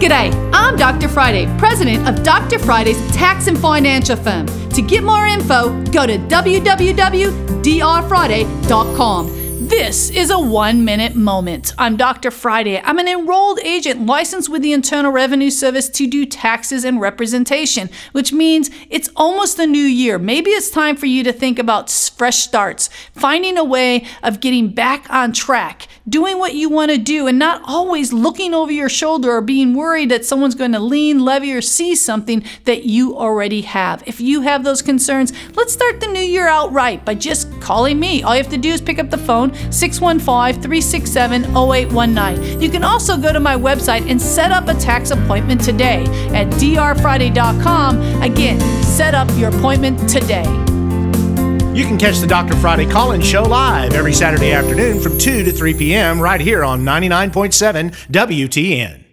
G'day, I'm Dr. Friday, president of Dr. Friday's tax and financial firm. To get more info, go to www.drfriday.com. This is a one minute moment. I'm Dr. Friday. I'm an enrolled agent licensed with the Internal Revenue Service to do taxes and representation, which means it's almost the new year. Maybe it's time for you to think about fresh starts, finding a way of getting back on track, doing what you want to do, and not always looking over your shoulder or being worried that someone's going to lien, levy, or see something that you already have. If you have those concerns, let's start the new year out right by just calling me. All you have to do is pick up the phone 615 367 0819. You can also go to my website and set up a tax appointment today at drfriday.com. Again, set up your appointment today. You can catch the Dr. Friday call in show live every Saturday afternoon from 2 to 3 p.m. right here on 99.7 WTN.